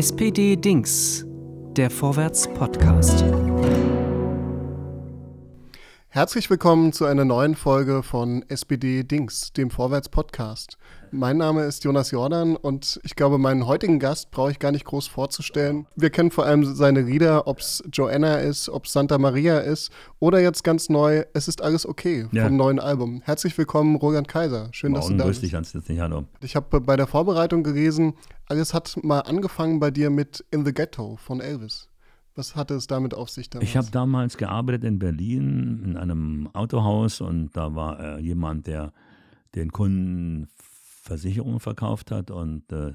SPD Dings, der Vorwärts Podcast. Herzlich willkommen zu einer neuen Folge von SPD Dings, dem Vorwärts Podcast. Mein Name ist Jonas Jordan und ich glaube, meinen heutigen Gast brauche ich gar nicht groß vorzustellen. Wir kennen vor allem seine Lieder, ob es Joanna ist, ob es Santa Maria ist oder jetzt ganz neu, es ist alles okay vom ja. neuen Album. Herzlich willkommen, Roland Kaiser. Schön, Morgen, dass du da bist. Dich ganz nicht, hallo. Ich habe bei der Vorbereitung gelesen, alles hat mal angefangen bei dir mit In the Ghetto von Elvis. Was hatte es damit auf sich damals? Ich habe damals gearbeitet in Berlin in einem Autohaus und da war äh, jemand, der den Kunden Versicherungen verkauft hat und äh,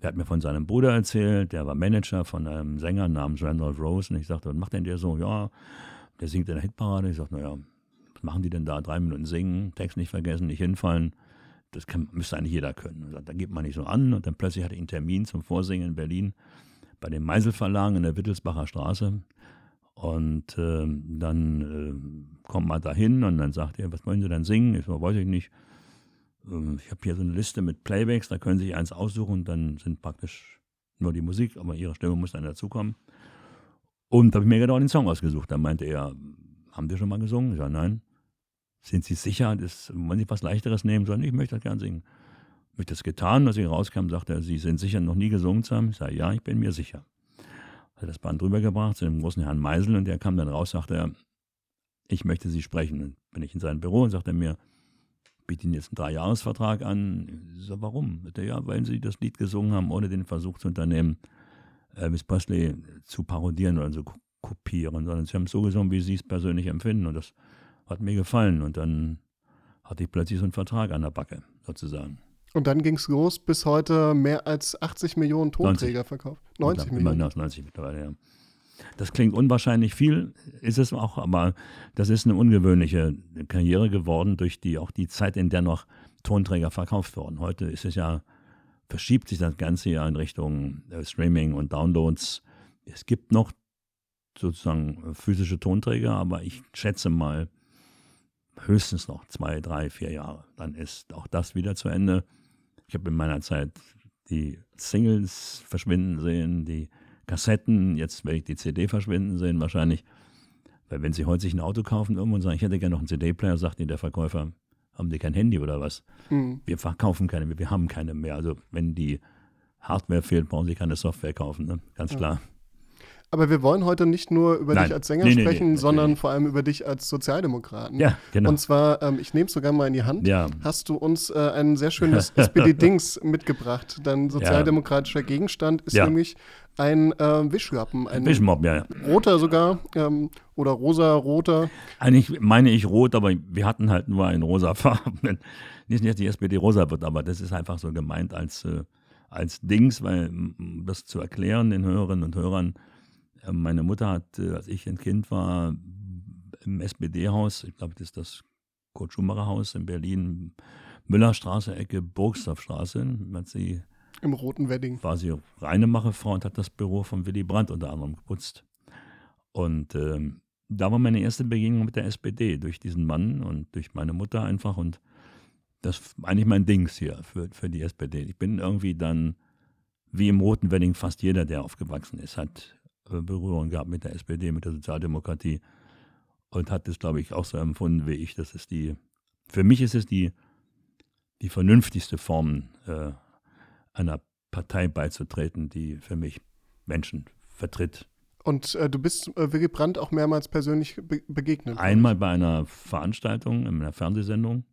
der hat mir von seinem Bruder erzählt, der war Manager von einem Sänger namens Randolph Rose und ich sagte, was macht denn der so? Ja, der singt in der Hitparade. Ich sagte, naja, was machen die denn da? Drei Minuten singen, Text nicht vergessen, nicht hinfallen. Das kann, müsste eigentlich jeder können. Da gibt man nicht so an und dann plötzlich hatte ich einen Termin zum Vorsingen in Berlin bei den Meisel Verlagen in der Wittelsbacher Straße. Und äh, dann äh, kommt man da hin und dann sagt er, was wollen Sie denn singen? Ich so, weiß ich nicht. Äh, ich habe hier so eine Liste mit Playbacks, da können Sie sich eins aussuchen dann sind praktisch nur die Musik, aber Ihre Stimme muss dann dazukommen. Und da habe ich mir genau den Song ausgesucht. Dann meinte er, haben Sie schon mal gesungen? Ich sage, nein. Sind Sie sicher? Das, wollen Sie was Leichteres nehmen? Ich sage, ich möchte das gerne singen. Habe ich das getan, als ich rauskam, sagte er, Sie sind sicher noch nie gesungen zu haben? Ich sage, ja, ich bin mir sicher. Hat das Band rübergebracht zu dem großen Herrn Meisel und der kam dann raus, sagte er, ich möchte Sie sprechen. Dann bin ich in sein Büro und sagte mir, biete Ihnen jetzt einen Dreijahresvertrag an. Ich sage, warum? Ja, weil Sie das Lied gesungen haben, ohne den Versuch zu unternehmen, Elvis Presley zu parodieren oder zu kopieren, sondern Sie haben es so gesungen, wie Sie es persönlich empfinden und das hat mir gefallen und dann hatte ich plötzlich so einen Vertrag an der Backe, sozusagen. Und dann ging es los, bis heute mehr als 80 Millionen Tonträger 90. verkauft. 90 Millionen. Immer nach 90 mittlerweile, ja. Das klingt unwahrscheinlich viel, ist es auch, aber das ist eine ungewöhnliche Karriere geworden durch die auch die Zeit, in der noch Tonträger verkauft wurden. Heute ist es ja, verschiebt sich das Ganze ja in Richtung äh, Streaming und Downloads. Es gibt noch sozusagen physische Tonträger, aber ich schätze mal höchstens noch zwei, drei, vier Jahre. Dann ist auch das wieder zu Ende. Ich habe in meiner Zeit die Singles verschwinden sehen, die Kassetten, jetzt werde ich die CD verschwinden sehen wahrscheinlich. Weil wenn Sie heute sich ein Auto kaufen irgendwo und sagen, ich hätte gerne noch einen CD-Player, sagt Ihnen der Verkäufer, haben Sie kein Handy oder was? Mhm. Wir verkaufen keine mehr, wir haben keine mehr. Also wenn die Hardware fehlt, brauchen Sie keine Software kaufen, ne? ganz klar. Ja. Aber wir wollen heute nicht nur über Nein. dich als Sänger nee, sprechen, nee, nee, sondern vor allem über dich als Sozialdemokraten. Ja, genau. Und zwar, ähm, ich nehme es sogar mal in die Hand, ja. hast du uns äh, ein sehr schönes SPD-Dings mitgebracht. Dein sozialdemokratischer. Gegenstand ist ja. nämlich ein äh, Wischlappen. Ein Wischmob, ja. Roter sogar ähm, oder rosa-roter. Eigentlich meine ich rot, aber wir hatten halt nur einen rosafarbenen. Nicht, dass die SPD rosa wird, aber das ist einfach so gemeint als, äh, als Dings, weil um das zu erklären den Hörerinnen und Hörern, äh, meine Mutter hat, äh, als ich ein Kind war, im SPD-Haus, ich glaube, das ist das Kurt-Schumacher-Haus in Berlin, Müllerstraße, Ecke Burgstaffstraße, hat sie im roten Wedding. War sie Reinemacherfrau und hat das Büro von Willy Brandt unter anderem geputzt. Und ähm, da war meine erste Begegnung mit der SPD durch diesen Mann und durch meine Mutter einfach. Und das ist eigentlich mein Dings hier für, für die SPD. Ich bin irgendwie dann, wie im roten Wedding, fast jeder, der aufgewachsen ist, hat äh, Berührung gehabt mit der SPD, mit der Sozialdemokratie und hat das, glaube ich, auch so empfunden wie ich. Das ist die, für mich ist es die, die vernünftigste Form, äh, einer Partei beizutreten, die für mich Menschen vertritt. Und äh, du bist äh, Willy Brandt auch mehrmals persönlich be begegnet? Einmal bei einer Veranstaltung, in einer Fernsehsendung.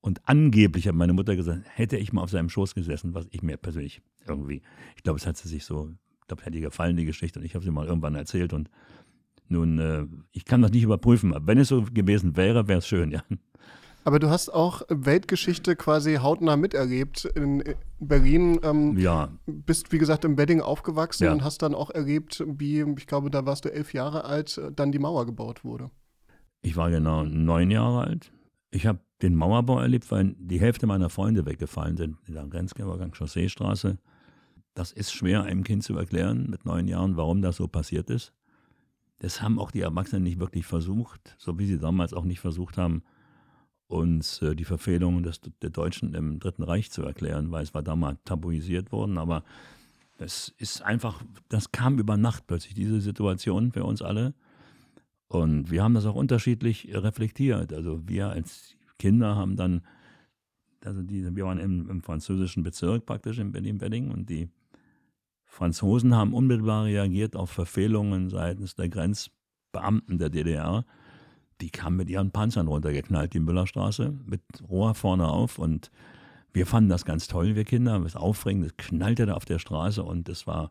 Und angeblich hat meine Mutter gesagt, hätte ich mal auf seinem Schoß gesessen, was ich mir persönlich irgendwie, ich glaube, es hat sie sich so ich glaube, es hat ihr gefallen, die Geschichte. Und ich habe sie mal irgendwann erzählt. Und nun, äh, ich kann das nicht überprüfen. Aber wenn es so gewesen wäre, wäre es schön, ja. Aber du hast auch Weltgeschichte quasi hautnah miterlebt in Berlin. Ähm, ja. Bist, wie gesagt, im Wedding aufgewachsen ja. und hast dann auch erlebt, wie, ich glaube, da warst du elf Jahre alt, dann die Mauer gebaut wurde. Ich war genau neun Jahre alt. Ich habe den Mauerbau erlebt, weil die Hälfte meiner Freunde weggefallen sind in der Grenzübergang Chausseestraße. Das ist schwer einem Kind zu erklären mit neun Jahren, warum das so passiert ist. Das haben auch die Erwachsenen nicht wirklich versucht, so wie sie damals auch nicht versucht haben, uns äh, die Verfehlungen des, der Deutschen im Dritten Reich zu erklären, weil es war damals tabuisiert worden. Aber Das ist einfach, das kam über Nacht plötzlich, diese Situation für uns alle. Und wir haben das auch unterschiedlich reflektiert. Also wir als Kinder haben dann, also die, wir waren im, im französischen Bezirk praktisch in Berlin-Wedding und die Franzosen haben unmittelbar reagiert auf Verfehlungen seitens der Grenzbeamten der DDR. Die kamen mit ihren Panzern runtergeknallt, die Müllerstraße, mit Rohr vorne auf und wir fanden das ganz toll, wir Kinder, das aufregend, es knallte da auf der Straße und es war,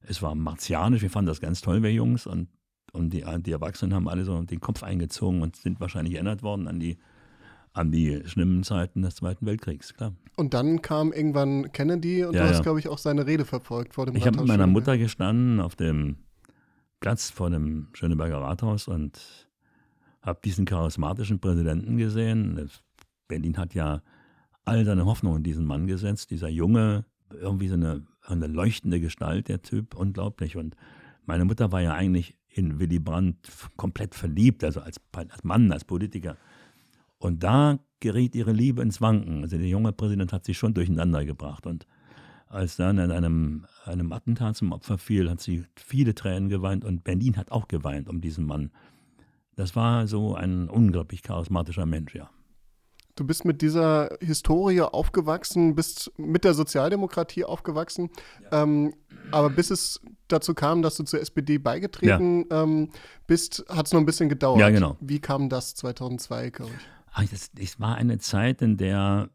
es war martianisch, wir fanden das ganz toll, wir Jungs und, und die, die Erwachsenen haben alle so den Kopf eingezogen und sind wahrscheinlich erinnert worden an die, an die schlimmen Zeiten des Zweiten Weltkriegs, klar. Und dann kam irgendwann Kennedy und Ja, du hast, ja. glaube ich, auch seine Rede verfolgt vor dem Ich habe mit meiner. Mutter gestanden auf dem Platz vor dem Schöneberger Rathaus und habe diesen charismatischen Präsidenten gesehen. Berlin hat ja all seine Hoffnung in diesen Mann gesetzt. Dieser junge, irgendwie so eine, eine leuchtende Gestalt, der Typ, unglaublich. Und meine Mutter war ja eigentlich in Willy Brandt komplett verliebt, also als, als Mann, als Politiker. Und da geriet ihre Liebe ins Wanken. Also der junge Präsident hat sie schon durcheinander gebracht. Und als dann in einem, einem Attentat zum Opfer fiel, hat sie viele Tränen geweint und Berlin hat auch geweint um diesen Mann. Das war so ein unglaublich charismatischer Mensch, ja. Du bist mit dieser Historie aufgewachsen, bist mit der Sozialdemokratie aufgewachsen. Ähm, aber bis es dazu kam, dass du zur SPD beigetreten ähm, bist, hat es noch ein bisschen gedauert. Ja, genau. Wie kam das 2002, glaube ich? Ach, das, das war eine Zeit, in der,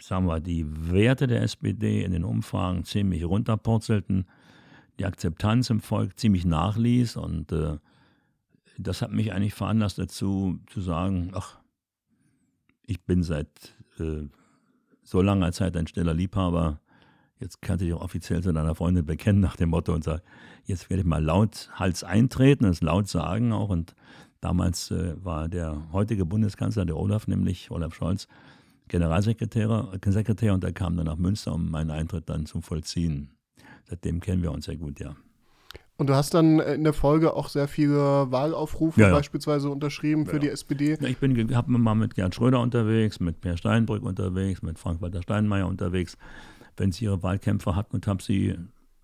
sagen wir, die Werte der SPD in den Umfragen ziemlich runterpurzelten, die Akzeptanz im Volk ziemlich nachließ und äh, das hat mich eigentlich veranlasst dazu zu sagen, ach, ich bin seit äh, so langer Zeit ein stiller Liebhaber. Jetzt kannst du dich auch offiziell zu deiner Freundin bekennen nach dem Motto und sagen, jetzt werde ich mal laut Hals eintreten, das laut sagen auch. Und damals äh, war der heutige Bundeskanzler, der Olaf, nämlich Olaf Scholz, Generalsekretär Sekretär, und er kam dann nach Münster, um meinen Eintritt dann zu vollziehen. Seitdem kennen wir uns sehr gut, ja. Und du hast dann in der Folge auch sehr viele Wahlaufrufe Ja, ja. beispielsweise unterschrieben für Ja, die ja. SPD. Ich bin habe mal mit Gerd Schröder unterwegs, mit Per Steinbrück unterwegs, mit Frank-Walter Steinmeier unterwegs, wenn sie ihre Wahlkämpfer hatten und habe sie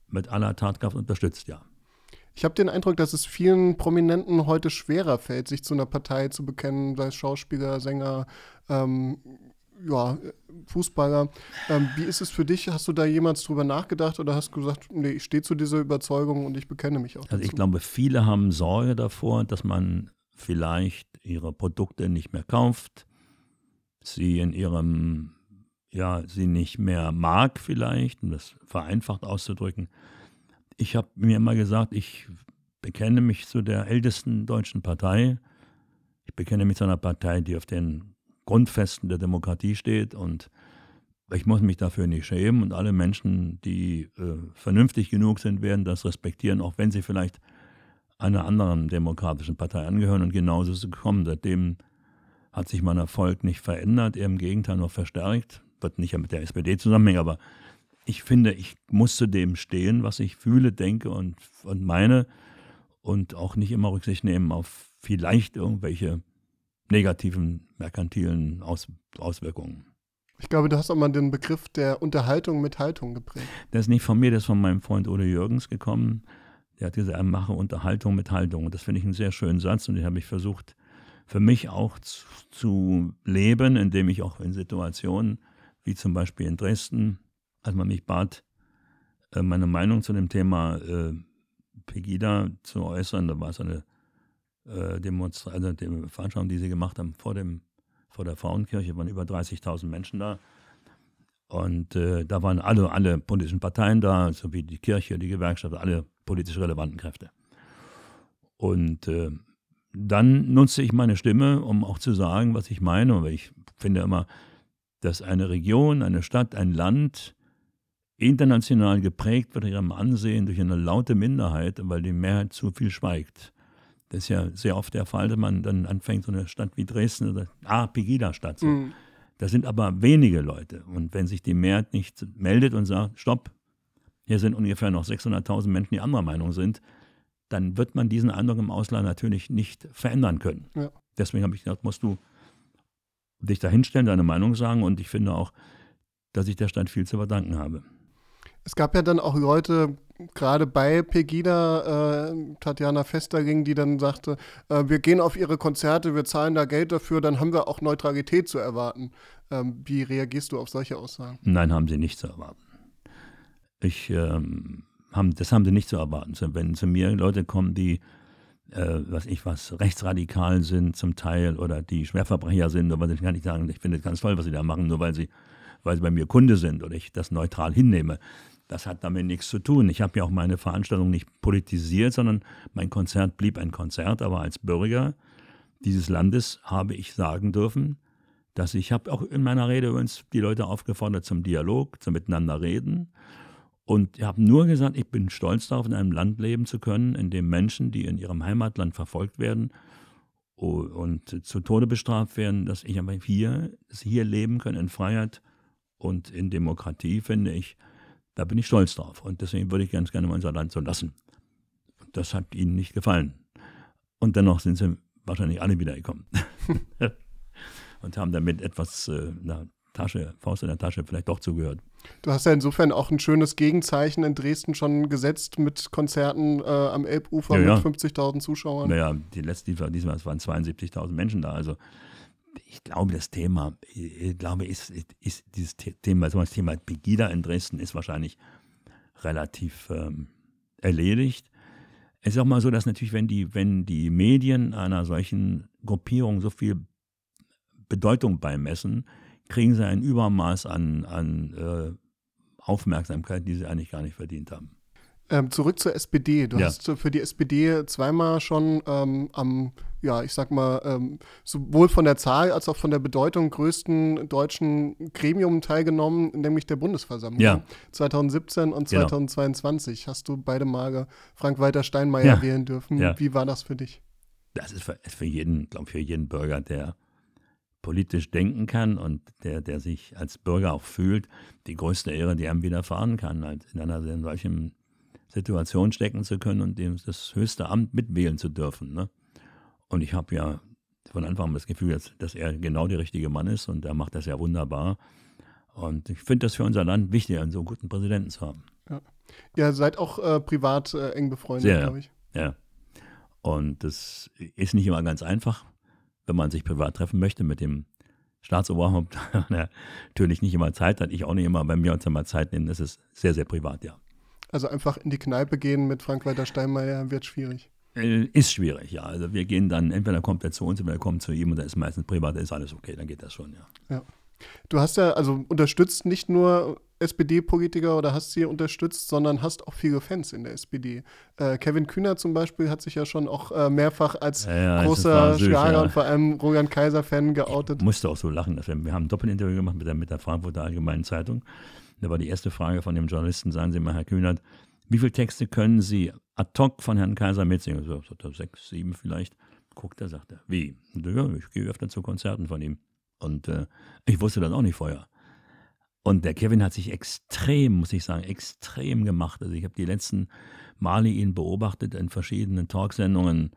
mit aller Tatkraft unterstützt, ja. Ich habe den Eindruck, dass es vielen Prominenten heute schwerer fällt, sich zu einer Partei zu bekennen, sei es Schauspieler, Sänger, ähm, ja, Fußballer. Ähm, wie ist es für dich? Hast du da jemals drüber nachgedacht oder hast du gesagt, nee, ich stehe zu dieser Überzeugung und ich bekenne mich auch Also ich dazu? glaube, viele haben Sorge davor, dass man vielleicht ihre Produkte nicht mehr kauft, sie in ihrem, ja, sie nicht mehr mag vielleicht, um das vereinfacht auszudrücken. Ich habe mir immer gesagt, ich bekenne mich zu der ältesten deutschen Partei. Ich bekenne mich zu einer Partei, die auf den Grundfesten der Demokratie steht und ich muss mich dafür nicht schämen und alle Menschen, die äh, vernünftig genug sind, werden das respektieren, auch wenn sie vielleicht einer anderen demokratischen Partei angehören und genauso ist es gekommen. Seitdem hat sich mein Erfolg nicht verändert, eher im Gegenteil noch verstärkt. Wird nicht mit der SPD zusammenhängen, aber ich finde, ich muss zu dem stehen, was ich fühle, denke und, und meine und auch nicht immer Rücksicht nehmen auf vielleicht irgendwelche negativen merkantilen Aus, Auswirkungen. Ich glaube, du hast auch mal den Begriff der Unterhaltung mit Haltung geprägt. Das ist nicht von mir, das ist von meinem Freund Ole Jürgens gekommen. Der hat gesagt, er mache Unterhaltung mit Haltung. Und das finde ich einen sehr schönen Satz und den habe ich versucht für mich auch zu, zu leben, indem ich auch in Situationen wie zum Beispiel in Dresden, als man mich bat, äh, meine Meinung zu dem Thema äh, Pegida zu äußern, da war es eine äh, Demonstra also die Veranstaltung, die sie gemacht haben vor, dem, vor der Frauenkirche, waren über 30.000 Menschen da. Und äh, da waren alle, alle politischen Parteien da, sowie die Kirche, die Gewerkschaft, alle politisch relevanten Kräfte. Und äh, dann nutze ich meine Stimme, um auch zu sagen, was ich meine. Weil ich finde immer, dass eine Region, eine Stadt, ein Land international geprägt wird in ihrem Ansehen durch eine laute Minderheit, weil die Mehrheit zu viel schweigt. Das ist ja sehr oft der Fall, dass man dann anfängt, so eine Stadt wie Dresden oder ah, Pegida-Stadt. So. Mhm. Das sind aber wenige Leute. Und wenn sich die Mehrheit nicht meldet und sagt, stopp, hier sind ungefähr noch 600.000 Menschen, die anderer Meinung sind, dann wird man diesen Eindruck im Ausland natürlich nicht verändern können. Ja. Deswegen habe ich gedacht, musst du dich da hinstellen, deine Meinung sagen. Und ich finde auch, dass ich der Stadt viel zu verdanken habe. Es gab ja dann auch Leute, gerade bei Pegida, äh, Tatjana Festerling, die dann sagte, äh, wir gehen auf ihre Konzerte, wir zahlen da Geld dafür, dann haben wir auch Neutralität zu erwarten. Ähm, wie reagierst du auf solche Aussagen? Nein, haben sie nicht zu erwarten. Ich, ähm, haben, das haben sie nicht zu erwarten. Wenn zu mir Leute kommen, die, äh, was ich was, rechtsradikal sind zum Teil oder die Schwerverbrecher sind, was ich kann nicht sagen, ich finde es ganz toll, was sie da machen, nur weil sie, weil sie bei mir Kunde sind oder ich das neutral hinnehme. Das hat damit nichts zu tun. Ich habe ja auch meine Veranstaltung nicht politisiert, sondern mein Konzert blieb ein Konzert. Aber als Bürger dieses Landes habe ich sagen dürfen, dass ich habe auch in meiner Rede übrigens die Leute aufgefordert zum Dialog, zum Miteinander reden. Und ich habe nur gesagt, ich bin stolz darauf, in einem Land leben zu können, in dem Menschen, die in ihrem Heimatland verfolgt werden und zu Tode bestraft werden, dass ich aber hier, hier leben kann in Freiheit und in Demokratie, finde ich, da bin ich stolz drauf. Und deswegen würde ich ganz gerne unser Land so lassen. Das hat ihnen nicht gefallen. Und dennoch sind sie wahrscheinlich alle wiedergekommen. und haben damit etwas äh, na, Tasche, Faust in der Tasche vielleicht doch zugehört. Du hast ja insofern auch ein schönes Gegenzeichen in Dresden schon gesetzt mit Konzerten äh, am Elbufer ja, mit ja. 50.000 Zuschauern. Naja, die letzte, diesmal waren 72.000 Menschen da. Also ich glaube, das Thema, ich glaube, ist, ist dieses Thema, das Thema Pegida in Dresden ist wahrscheinlich relativ ähm, erledigt. Es ist auch mal so, dass natürlich, wenn die, wenn die Medien einer solchen Gruppierung so viel Bedeutung beimessen, kriegen sie ein Übermaß an, an äh, Aufmerksamkeit, die sie eigentlich gar nicht verdient haben. Ähm, zurück zur SPD. Du ja. hast für die SPD zweimal schon ähm, am, ja, ich sag mal, ähm, sowohl von der Zahl als auch von der Bedeutung größten deutschen Gremium teilgenommen, nämlich der Bundesversammlung. Ja. 2017 und 2022 genau. hast du beide Male Frank-Walter Steinmeier ja. wählen dürfen. Ja. Wie war das für dich? Das ist für, für jeden, glaube ich, für jeden Bürger, der politisch denken kann und der, der sich als Bürger auch fühlt, die größte Ehre, die einem widerfahren kann, halt in einer solchen Situation stecken zu können und dem das höchste Amt mitwählen zu dürfen. Ne? Und ich habe ja von Anfang an das Gefühl, dass, dass er genau der richtige Mann ist und er macht das ja wunderbar. Und ich finde das für unser Land wichtig, einen so guten Präsidenten zu haben. Ja, ja seid auch äh, privat äh, eng befreundet, glaube ich. Ja. Und das ist nicht immer ganz einfach, wenn man sich privat treffen möchte mit dem Staatsoberhaupt. natürlich nicht immer Zeit hat. Ich auch nicht immer, wenn wir uns einmal Zeit nehmen, das ist sehr, sehr privat, ja. Also einfach in die Kneipe gehen mit Frank-Walter Steinmeier wird schwierig. Äh, ist schwierig, ja. Also wir gehen dann, entweder kommt er zu uns oder er kommt zu ihm und da ist meistens privat, da ist alles okay, dann geht das schon, ja. Ja. Du hast ja, also unterstützt nicht nur SPD-Politiker oder hast sie unterstützt, sondern hast auch viele Fans in der SPD. Äh, Kevin Kühner zum Beispiel hat sich ja schon auch äh, mehrfach als ja, ja, großer Schlager ja. und vor allem Roland Kaiser-Fan geoutet. Ich musste auch so lachen. Dass wir, wir haben ein Doppelinterview gemacht mit der, mit der Frankfurter Allgemeinen Zeitung. Da war die erste Frage von dem Journalisten, sagen Sie mal, Herr Kühnert, wie viele Texte können Sie ad hoc von Herrn Kaiser mitsingen? So, so sechs, sieben vielleicht. Guckt er, sagt er, wie? Ja, ich gehe öfter zu Konzerten von ihm. Und äh, ich wusste das auch nicht vorher. Und der Kevin hat sich extrem, muss ich sagen, extrem gemacht. Also ich habe die letzten Male ihn beobachtet in verschiedenen Talksendungen.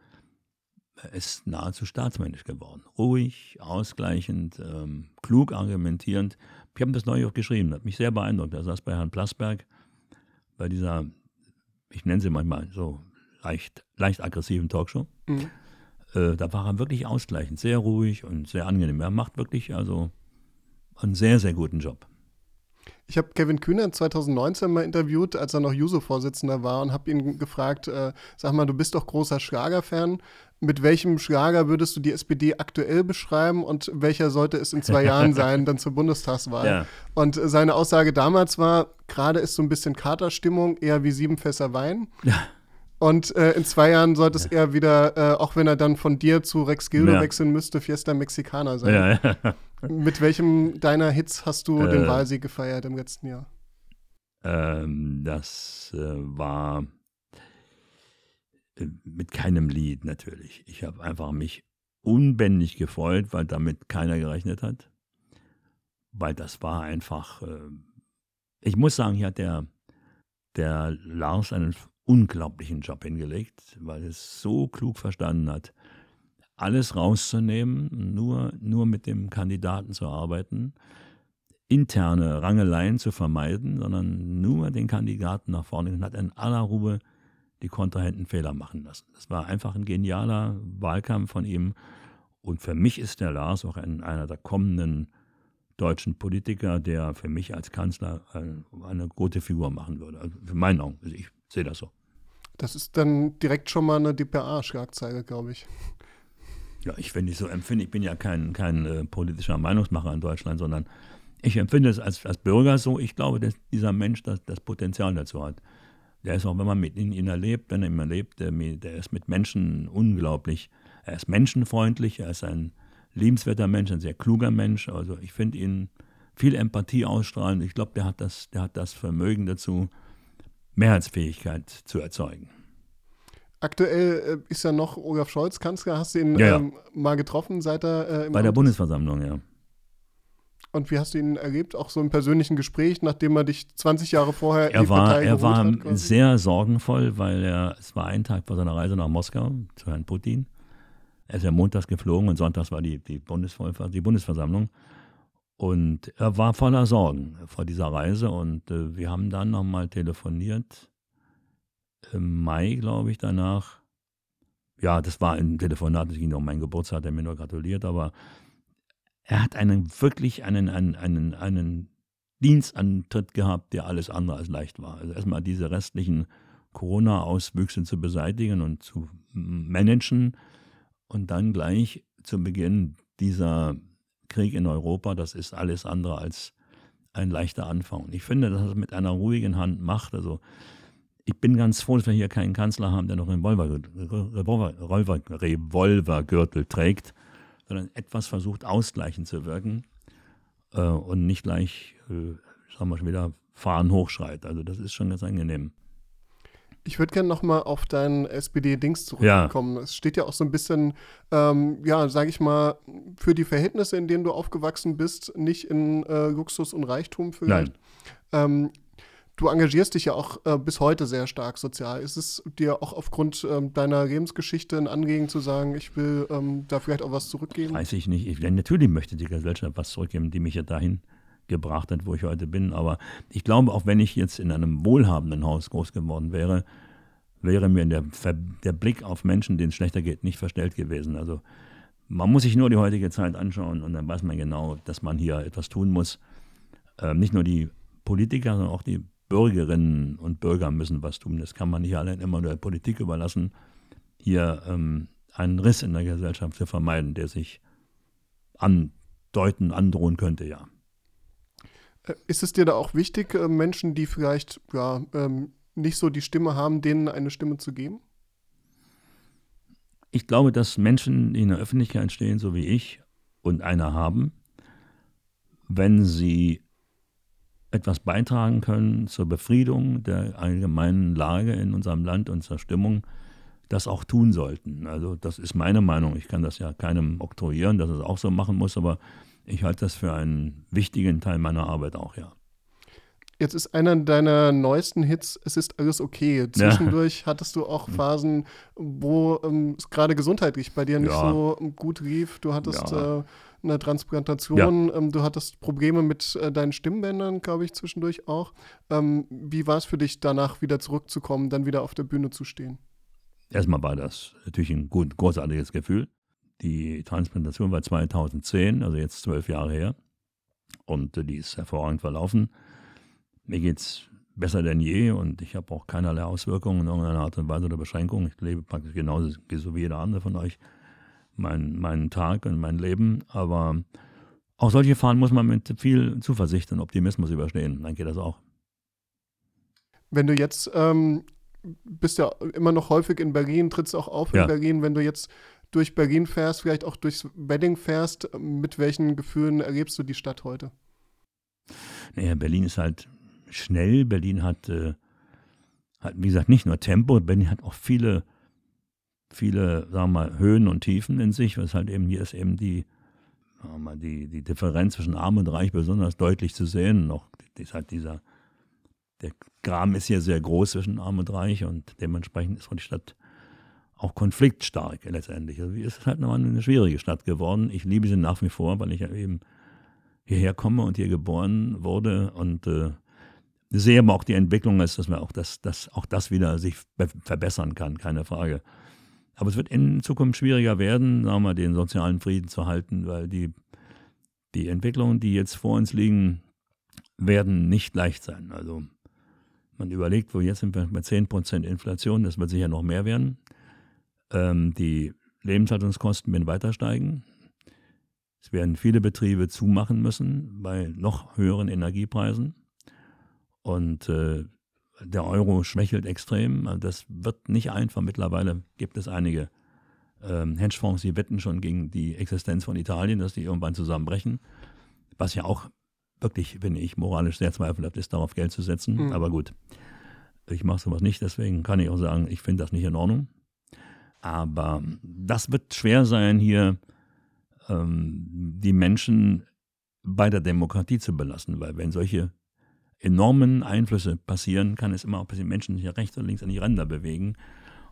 Er ist nahezu staatsmännisch geworden. Ruhig, ausgleichend, ähm, klug argumentierend. Ich habe das neu auch geschrieben, hat mich sehr beeindruckt. Er saß bei Herrn Plasberg, bei dieser, ich nenne sie manchmal so leicht, leicht aggressiven Talkshow. Mhm. Äh, da war er wirklich ausgleichend, sehr ruhig und sehr angenehm. Er macht wirklich also einen sehr, sehr guten Job. Ich habe Kevin Kühner 2019 mal interviewt, als er noch Juso-Vorsitzender war und habe ihn gefragt, äh, sag mal, du bist doch großer Schlagerfan mit welchem Schlager würdest du die SPD aktuell beschreiben und welcher sollte es in zwei Jahren sein, dann zur Bundestagswahl? Ja. Und seine Aussage damals war, gerade ist so ein bisschen Katerstimmung, eher wie sieben Fässer Wein. Ja. Und äh, in zwei Jahren sollte es ja. eher wieder, äh, auch wenn er dann von dir zu Rex Gildo ja. wechseln müsste, Fiesta Mexicana sein. Ja, Mit welchem deiner Hits hast du äh, den Wahlsieg gefeiert im letzten Jahr? Ähm, das äh, war äh, mit keinem Lied natürlich. Ich habe einfach mich unbändig gefreut, weil damit keiner gerechnet hat. Weil das war einfach, äh, ich muss sagen, hier hat der, der Lars einen unglaublichen Job hingelegt, weil es so klug verstanden hat, alles rauszunehmen, nur, nur mit dem Kandidaten zu arbeiten. interne Rangeleien zu vermeiden, sondern nur den Kandidaten nach vorne und hat in aller Ruhe die Kontrahenten Fehler machen lassen. Das war einfach ein genialer Wahlkampf von ihm. Und für mich ist der Lars auch ein, einer der kommenden deutschen Politiker, der für mich als Kanzler eine, eine gute Figur machen würde. Also für meinen Augen. Ich sehe das so. Das ist dann direkt schon mal eine DPA-Schlagzeile, glaube ich. Ja, ich, wenn ich so empfinde, ich bin ja kein, kein äh, politischer Meinungsmacher in Deutschland, sondern ich empfinde es als, als Bürger so. Ich glaube, dass dieser Mensch das, das Potenzial dazu hat. Der ist auch, wenn man mit ihm erlebt, wenn er ihn erlebt, der, der ist mit Menschen unglaublich. Er ist menschenfreundlich, er ist ein liebenswerter Mensch, ein sehr kluger Mensch. Also ich finde ihn viel Empathie ausstrahlen. Ich glaube, der hat das, der hat das Vermögen dazu, Mehrheitsfähigkeit zu erzeugen. Aktuell äh, ist ja noch Olaf Scholz Kanzler. Hast du ihn Ja, ja. Ähm, mal getroffen, seit er äh, im Bei der Amt? Bundesversammlung, ja. Und wie hast du ihn erlebt? Auch so im persönlichen Gespräch, nachdem er dich 20 Jahre vorher Er die war, Partei er war hat, sehr sorgenvoll, weil er, es war ein Tag vor seiner Reise nach Moskau zu Herrn Putin. Er ist ja montags geflogen und sonntags war die, die, die Bundesversammlung. Und er war voller Sorgen vor dieser Reise und äh, wir haben dann nochmal telefoniert. Im Mai, glaube ich, danach. Ja, das war ein Telefonat, es ging um meinen Geburtstag, hat er mir nur gratuliert, aber er hat einen wirklich einen, einen, einen, einen Dienstantritt gehabt, der alles andere als leicht war. Also erstmal diese restlichen Corona-Auswüchse zu beseitigen und zu managen und dann gleich zu Beginn dieser Krieg in Europa, das ist alles andere als ein leichter Anfang. Und ich finde, dass er es mit einer ruhigen Hand macht. Also ich bin ganz froh, dass wir hier keinen Kanzler haben, der noch einen Revolver, Revolver, Revolver, Revolvergürtel trägt, sondern etwas versucht ausgleichend zu wirken äh, und nicht gleich, äh, sagen wir schon wieder, Fahren hochschreit. Also das ist schon ganz angenehm. Ich würde gerne nochmal auf dein SPD-Dings zurückkommen. Es steht ja auch so ein bisschen, ähm, ja, sage ich mal, für die Verhältnisse, in denen du aufgewachsen bist, nicht in äh, Luxus und Reichtum vielleicht. Ähm, du engagierst dich ja auch äh, bis heute sehr stark sozial. Ist es dir auch aufgrund ähm, deiner Lebensgeschichte ein Anliegen zu sagen, ich will ähm, da vielleicht auch was zurückgeben? Weiß ich nicht. Ich, natürlich möchte die Gesellschaft was zurückgeben, die mich ja dahin gebracht hat, wo ich heute bin. Aber ich glaube, auch wenn ich jetzt in einem wohlhabenden Haus groß geworden wäre, wäre mir der, der Blick auf Menschen, denen es schlechter geht, nicht verstellt gewesen. Also man muss sich nur die heutige Zeit anschauen und dann weiß man genau, dass man hier etwas tun muss. Ähm, nicht nur die Politiker, sondern auch die Bürgerinnen und Bürger müssen was tun. Das kann man nicht allein immer der Politik überlassen, hier ähm, einen Riss in der Gesellschaft zu vermeiden, der sich andeuten, androhen könnte, ja. Äh, Ist es dir da auch wichtig, äh, Menschen, die vielleicht ja, ähm, nicht so die Stimme haben, denen eine Stimme zu geben? Ich glaube, dass Menschen, die in der Öffentlichkeit stehen, so wie ich, und einer haben, wenn sie etwas beitragen können zur Befriedung der allgemeinen Lage in unserem Land und zur Stimmung, das auch tun sollten. Also das ist meine Meinung. Ich kann das ja keinem oktroyieren, dass es auch so machen muss, aber ich halte das für einen wichtigen Teil meiner Arbeit auch, ja. Jetzt ist einer deiner neuesten Hits, es ist alles okay. Zwischendurch hattest du auch Phasen, wo ähm, es gerade gesundheitlich bei dir nicht Ja. so gut lief. Du hattest Ja. äh, eine Transplantation, ähm, du hattest Probleme mit äh, deinen Stimmbändern, glaube ich, zwischendurch auch. Ähm, wie war es für dich, danach wieder zurückzukommen, dann wieder auf der Bühne zu stehen? Erstmal war das natürlich ein gut, großartiges Gefühl. Die Transplantation war 2010, also jetzt zwölf Jahre her. Und äh, die ist hervorragend verlaufen. Mir geht es besser denn je und ich habe auch keinerlei Auswirkungen in irgendeiner Art und Weise oder Beschränkung. Ich lebe praktisch genauso so wie jeder andere von euch meinen meinen Tag und mein Leben. Aber auch solche Fahren muss man mit viel Zuversicht und Optimismus überstehen. Dann geht das auch. Wenn du jetzt, ähm, bist ja immer noch häufig in Berlin, trittst auch auf in Ja. Berlin, wenn du jetzt durch Berlin fährst, vielleicht auch durchs Wedding fährst, mit welchen Gefühlen erlebst du die Stadt heute? Naja, Berlin ist halt schnell. Berlin hat, äh, hat, wie gesagt, nicht nur Tempo, Berlin hat auch viele, viele, sagen wir mal, Höhen und Tiefen in sich, was halt eben hier ist eben die, sagen wir mal, die, die Differenz zwischen Arm und Reich besonders deutlich zu sehen. Noch ist halt dieser, der Graben ist hier sehr groß zwischen Arm und Reich und dementsprechend ist die Stadt auch konfliktstark letztendlich. Also es ist halt noch eine schwierige Stadt geworden. Ich liebe sie nach wie vor, weil ich ja eben hierher komme und hier geboren wurde und äh, sehe aber auch die Entwicklung, ist, dass man auch das, das, auch das wieder sich verbessern kann, keine Frage. Aber es wird in Zukunft schwieriger werden, sagen wir, den sozialen Frieden zu halten, weil die, die Entwicklungen, die jetzt vor uns liegen, werden nicht leicht sein. Also man überlegt, wo jetzt sind wir bei 10% Inflation, das wird sicher noch mehr werden. Ähm, die Lebenshaltungskosten werden weiter steigen. Es werden viele Betriebe zumachen müssen bei noch höheren Energiepreisen. Und äh, der Euro schwächelt extrem. Also das wird nicht einfach. Mittlerweile gibt es einige ähm, Hedgefonds, die wetten schon gegen die Existenz von Italien, dass die irgendwann zusammenbrechen. Was ja auch wirklich, finde ich, moralisch sehr zweifelhaft ist, darauf Geld zu setzen. Mhm. Aber gut, ich mache sowas nicht, deswegen kann ich auch sagen, ich finde das nicht in Ordnung. Aber das wird schwer sein, hier ähm, die Menschen bei der Demokratie zu belassen, weil wenn solche enormen Einflüsse passieren, kann es immer auch passieren, Menschen sich rechts und links an die Ränder bewegen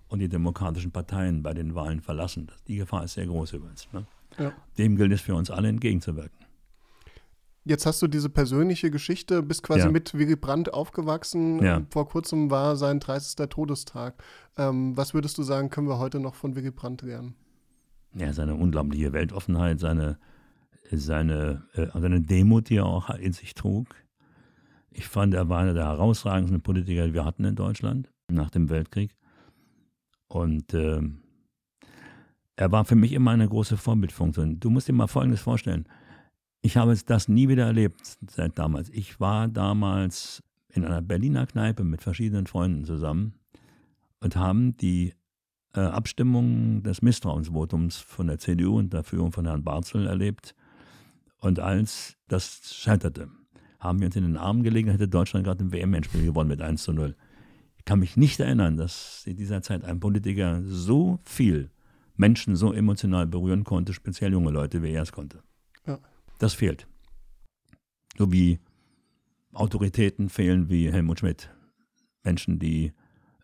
und die demokratischen Parteien bei den Wahlen verlassen. Die Gefahr ist sehr groß übrigens. Ne? Ja. Dem gilt es für uns alle entgegenzuwirken. Jetzt hast du diese persönliche Geschichte, bist quasi ja. mit Willy Brandt aufgewachsen. Ja. Vor kurzem war sein 30. Todestag. Ähm, was würdest du sagen, können wir heute noch von Willy Brandt lernen? Ja, seine unglaubliche Weltoffenheit, seine, seine, äh, seine Demut, die er auch in sich trug. Ich fand, er war einer der herausragendsten Politiker, die wir hatten in Deutschland nach dem Weltkrieg. Und äh, er war für mich immer eine große Vorbildfunktion. Du musst dir mal Folgendes vorstellen. Ich habe das nie wieder erlebt seit damals. Ich war damals in einer Berliner Kneipe mit verschiedenen Freunden zusammen und haben die äh, Abstimmung des Misstrauensvotums von der CDU und der Führung von Herrn Barzel erlebt. Und als das scheiterte, haben wir uns in den Armen gelegen, hätte Deutschland gerade ein WM-Endspiel gewonnen mit 1 zu 0. Ich kann mich nicht erinnern, dass in dieser Zeit ein Politiker so viel Menschen so emotional berühren konnte, speziell junge Leute, wie er es konnte. Ja. Das fehlt. So wie Autoritäten fehlen wie Helmut Schmidt. Menschen, die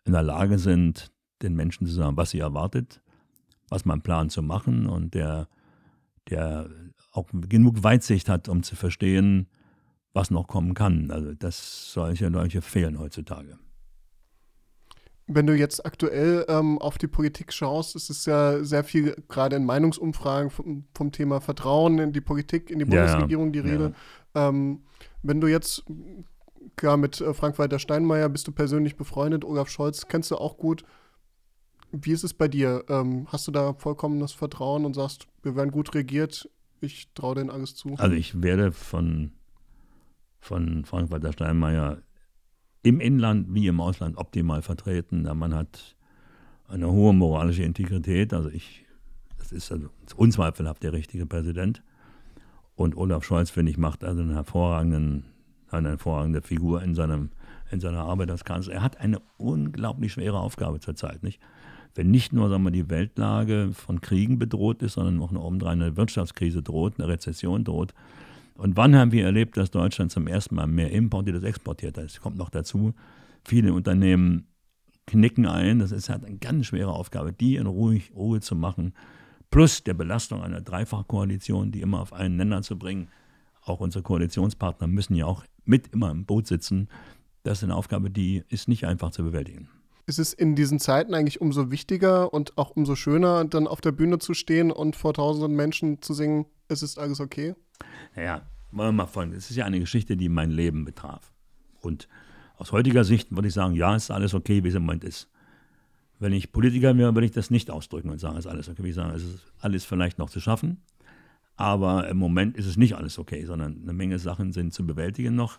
in der Lage sind, den Menschen zu sagen, was sie erwartet, was man plant zu machen und der, der auch genug Weitsicht hat, um zu verstehen, was noch kommen kann. Also das solche Leute fehlen heutzutage. Wenn du jetzt aktuell ähm, auf die Politik schaust, ist es ja sehr viel, gerade in Meinungsumfragen vom, vom Thema Vertrauen in die Politik, in die Bundesregierung ja, die Rede. Ja. Ähm, wenn du jetzt, klar, mit äh, Frank-Walter Steinmeier bist du persönlich befreundet, Olaf Scholz kennst du auch gut. Wie ist es bei dir? Ähm, hast du da vollkommenes Vertrauen und sagst, wir werden gut regiert, ich traue denen alles zu? Also ich werde von von Frank-Walter Steinmeier im Inland wie im Ausland optimal vertreten. Der Mann hat eine hohe moralische Integrität. Also ich, das ist also unzweifelhaft der richtige Präsident. Und Olaf Scholz, finde ich, macht also einen hervorragenden, eine hervorragende Figur in, seinem, in seiner Arbeit als Kanzler. Er hat eine unglaublich schwere Aufgabe zurzeit, nicht? Wenn nicht nur sagen wir, die Weltlage von Kriegen bedroht ist, sondern auch noch obendrein eine Wirtschaftskrise droht, eine Rezession droht, und wann haben wir erlebt, dass Deutschland zum ersten Mal mehr importiert als exportiert hat? Das kommt noch dazu. Viele Unternehmen knicken ein. Das ist halt eine ganz schwere Aufgabe, die in ruhig, Ruhe zu machen. Plus der Belastung einer Dreifachkoalition, die immer auf einen Nenner zu bringen. Auch unsere Koalitionspartner müssen ja auch mit immer im Boot sitzen. Das ist eine Aufgabe, die ist nicht einfach zu bewältigen. Ist es in diesen Zeiten eigentlich umso wichtiger und auch umso schöner, dann auf der Bühne zu stehen und vor tausenden Menschen zu singen, es ist alles okay? Naja, wollen wir mal folgen. Es ist ja eine Geschichte, die mein Leben betraf. Und aus heutiger Sicht würde ich sagen, ja, ist alles okay, wie es im Moment ist. Wenn ich Politiker wäre, würde ich das nicht ausdrücken und sagen, es ist alles okay. Ich sage, es ist alles vielleicht noch zu schaffen. Aber im Moment ist es nicht alles okay, sondern eine Menge Sachen sind zu bewältigen noch.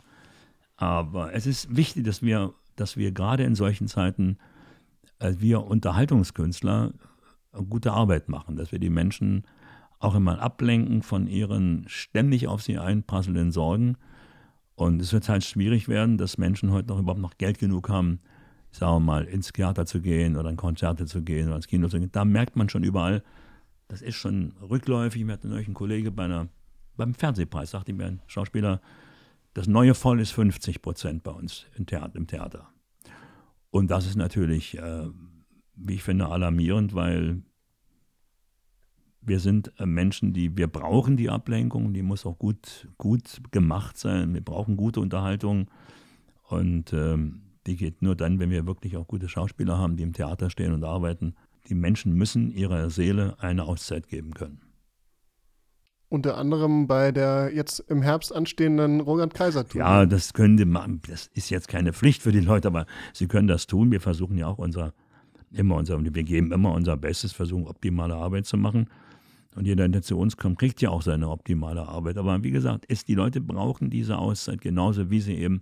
Aber es ist wichtig, dass wir, dass wir gerade in solchen Zeiten, äh, wir Unterhaltungskünstler, gute Arbeit machen, dass wir die Menschen auch immer ablenken von ihren ständig auf sie einprasselnden Sorgen. Und es wird halt schwierig werden, dass Menschen heute noch überhaupt noch Geld genug haben, sagen wir mal, ins Theater zu gehen oder in Konzerte zu gehen oder ins Kino zu gehen. Da merkt man schon überall, das ist schon rückläufig. Mir hat neulich ein Kollege bei einer, beim Fernsehpreis, sagte mir ein Schauspieler, das neue Voll ist 50 Prozent bei uns im Theater. Im Theater. Und das ist natürlich, äh, wie ich finde, alarmierend, weil wir sind äh, Menschen, die wir brauchen die Ablenkung, die muss auch gut, gut gemacht sein. Wir brauchen gute Unterhaltung und ähm, die geht nur dann, wenn wir wirklich auch gute Schauspieler haben, die im Theater stehen und arbeiten. Die Menschen müssen ihrer Seele eine Auszeit geben können. Unter anderem bei der jetzt im Herbst anstehenden Roland Kaiser Tour. Ja, das könnte man, das ist jetzt keine Pflicht für die Leute, aber sie können das tun. Wir versuchen ja auch unser, immer unser, wir geben immer unser Bestes, versuchen optimale Arbeit zu machen. Und jeder, der zu uns kommt, kriegt ja auch seine optimale Arbeit. Aber wie gesagt, ist, die Leute brauchen diese Auszeit genauso, wie sie eben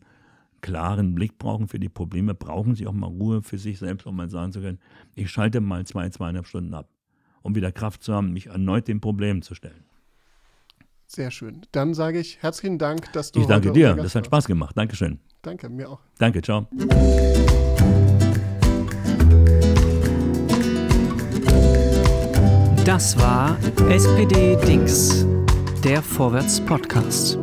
klaren Blick brauchen für die Probleme, brauchen sie auch mal Ruhe für sich selbst, um mal sagen zu können, ich schalte mal zwei, zweieinhalb Stunden ab, um wieder Kraft zu haben, mich erneut dem Problem zu stellen. Sehr schön. Dann sage ich herzlichen Dank, dass du. Ich danke dir, das hat Spaß gemacht. Dankeschön. Danke, mir auch. Danke, ciao. Das war SPD Dings, der Vorwärts Podcast.